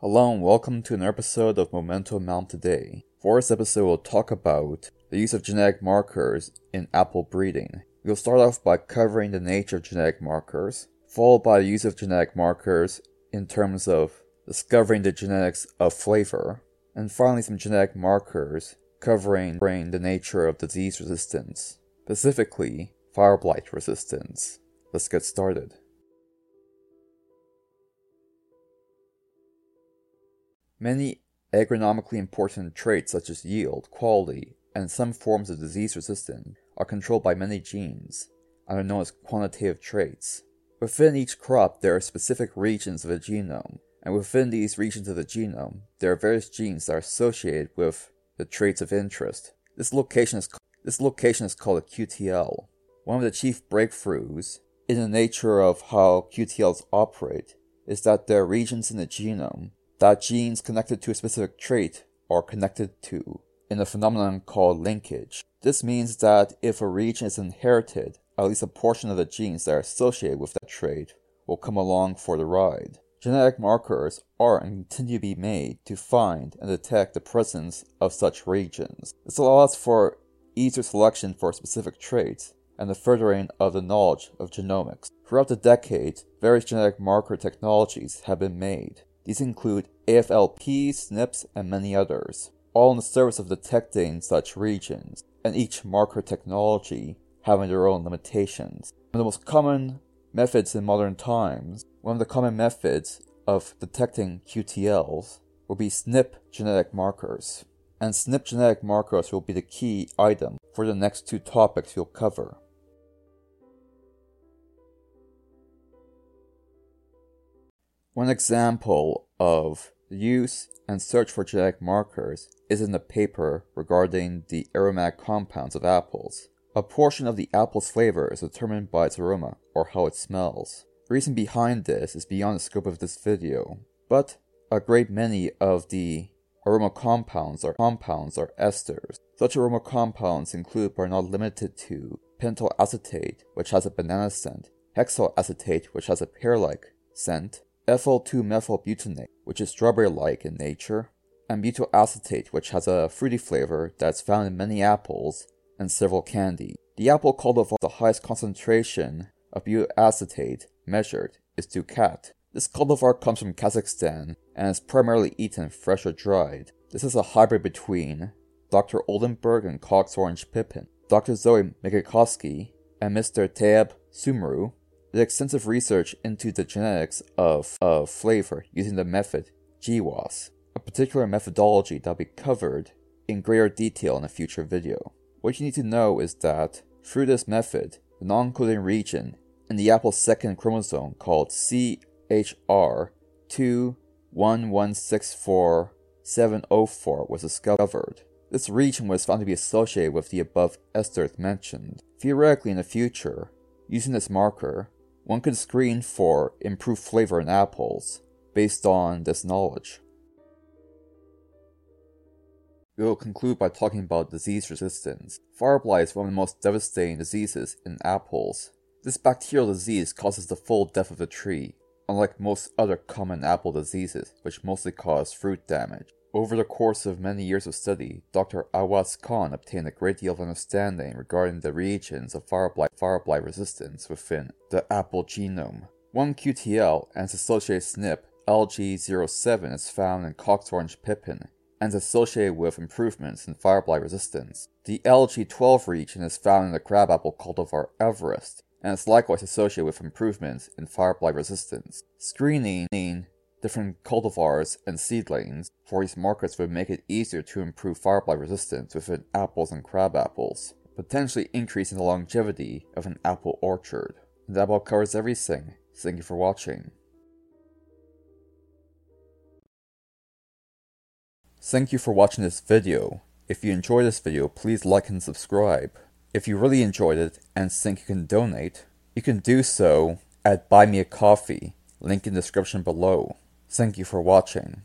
Hello and welcome to an episode of Momento Malum today. For this episode, we'll talk about the use of genetic markers in apple breeding. We'll start off by covering the nature of genetic markers, followed by the use of genetic markers in terms of discovering the genetics of flavor, and finally some genetic markers covering the nature of disease resistance, specifically fire blight resistance. Let's get started. Many agronomically important traits such as yield, quality, and some forms of disease resistance are controlled by many genes and are known as quantitative traits. Within each crop, there are specific regions of the genome, and within these regions of the genome, there are various genes that are associated with the traits of interest. This location is, this location is called a QTL. One of the chief breakthroughs in the nature of how QTLs operate is that there are regions in the genome that genes connected to a specific trait are connected to in a phenomenon called linkage. This means that if a region is inherited, at least a portion of the genes that are associated with that trait will come along for the ride. Genetic markers are and continue to be made to find and detect the presence of such regions. This allows for easier selection for specific traits and the furthering of the knowledge of genomics. Throughout the decades, various genetic marker technologies have been made. These include AFLP, SNPs, and many others, all in the service of detecting such regions, and each marker technology having their own limitations. One of the most common methods in modern times, one of the common methods of detecting QTLs will be SNP genetic markers. And SNP genetic markers will be the key item for the next two topics we'll cover. One example of use and search for genetic markers is in the paper regarding the aromatic compounds of apples. A portion of the apple's flavor is determined by its aroma, or how it smells. The reason behind this is beyond the scope of this video, but a great many of the aroma compounds are compounds are esters. Such aroma compounds include but are not limited to pentyl acetate, which has a banana scent, hexyl acetate, which has a pear-like scent, ethyl 2-methylbutanoate, which is strawberry-like in nature, and butyl acetate, which has a fruity flavor that's found in many apples and several candy. The apple cultivar with the highest concentration of butyl acetate measured is Dukat. This cultivar comes from Kazakhstan and is primarily eaten fresh or dried. This is a hybrid between Dr. Oldenburg and Cox Orange Pippin. Dr. Zoe Migicovsky and Mr. Tayab Soomro did extensive research into the genetics of, of flavor using the method GWAS, a particular methodology that will be covered in greater detail in a future video. What you need to know is that through this method, the non-coding region in the apple's second chromosome called CHR21164-704 was discovered. This region was found to be associated with the above esters mentioned. Theoretically, in the future, using this marker, one could screen for improved flavor in apples based on this knowledge. We will conclude by talking about disease resistance. Fire blight is one of the most devastating diseases in apples. This bacterial disease causes the full death of the tree, unlike most other common apple diseases, which mostly cause fruit damage. Over the course of many years of study, Dr. Awais Khan obtained a great deal of understanding regarding the regions of fire blight, fire blight resistance within the apple genome. One QTL and its associated SNP, LG07, is found in Cox orange pippin and is associated with improvements in fire blight resistance. The LG12 region is found in the crabapple cultivar Evereste and is likewise associated with improvements in fire blight resistance. Screening different cultivars and seedlings for these markers would make it easier to improve fire blight resistance within apples and crab apples, potentially increasing the longevity of an apple orchard. And that about covers everything. Thank you for watching. Thank you for watching this video. If you enjoyed this video, please like and subscribe. If you really enjoyed it and think you can donate, you can do so at Buy Me a Coffee, link in the description below. Thank you for watching.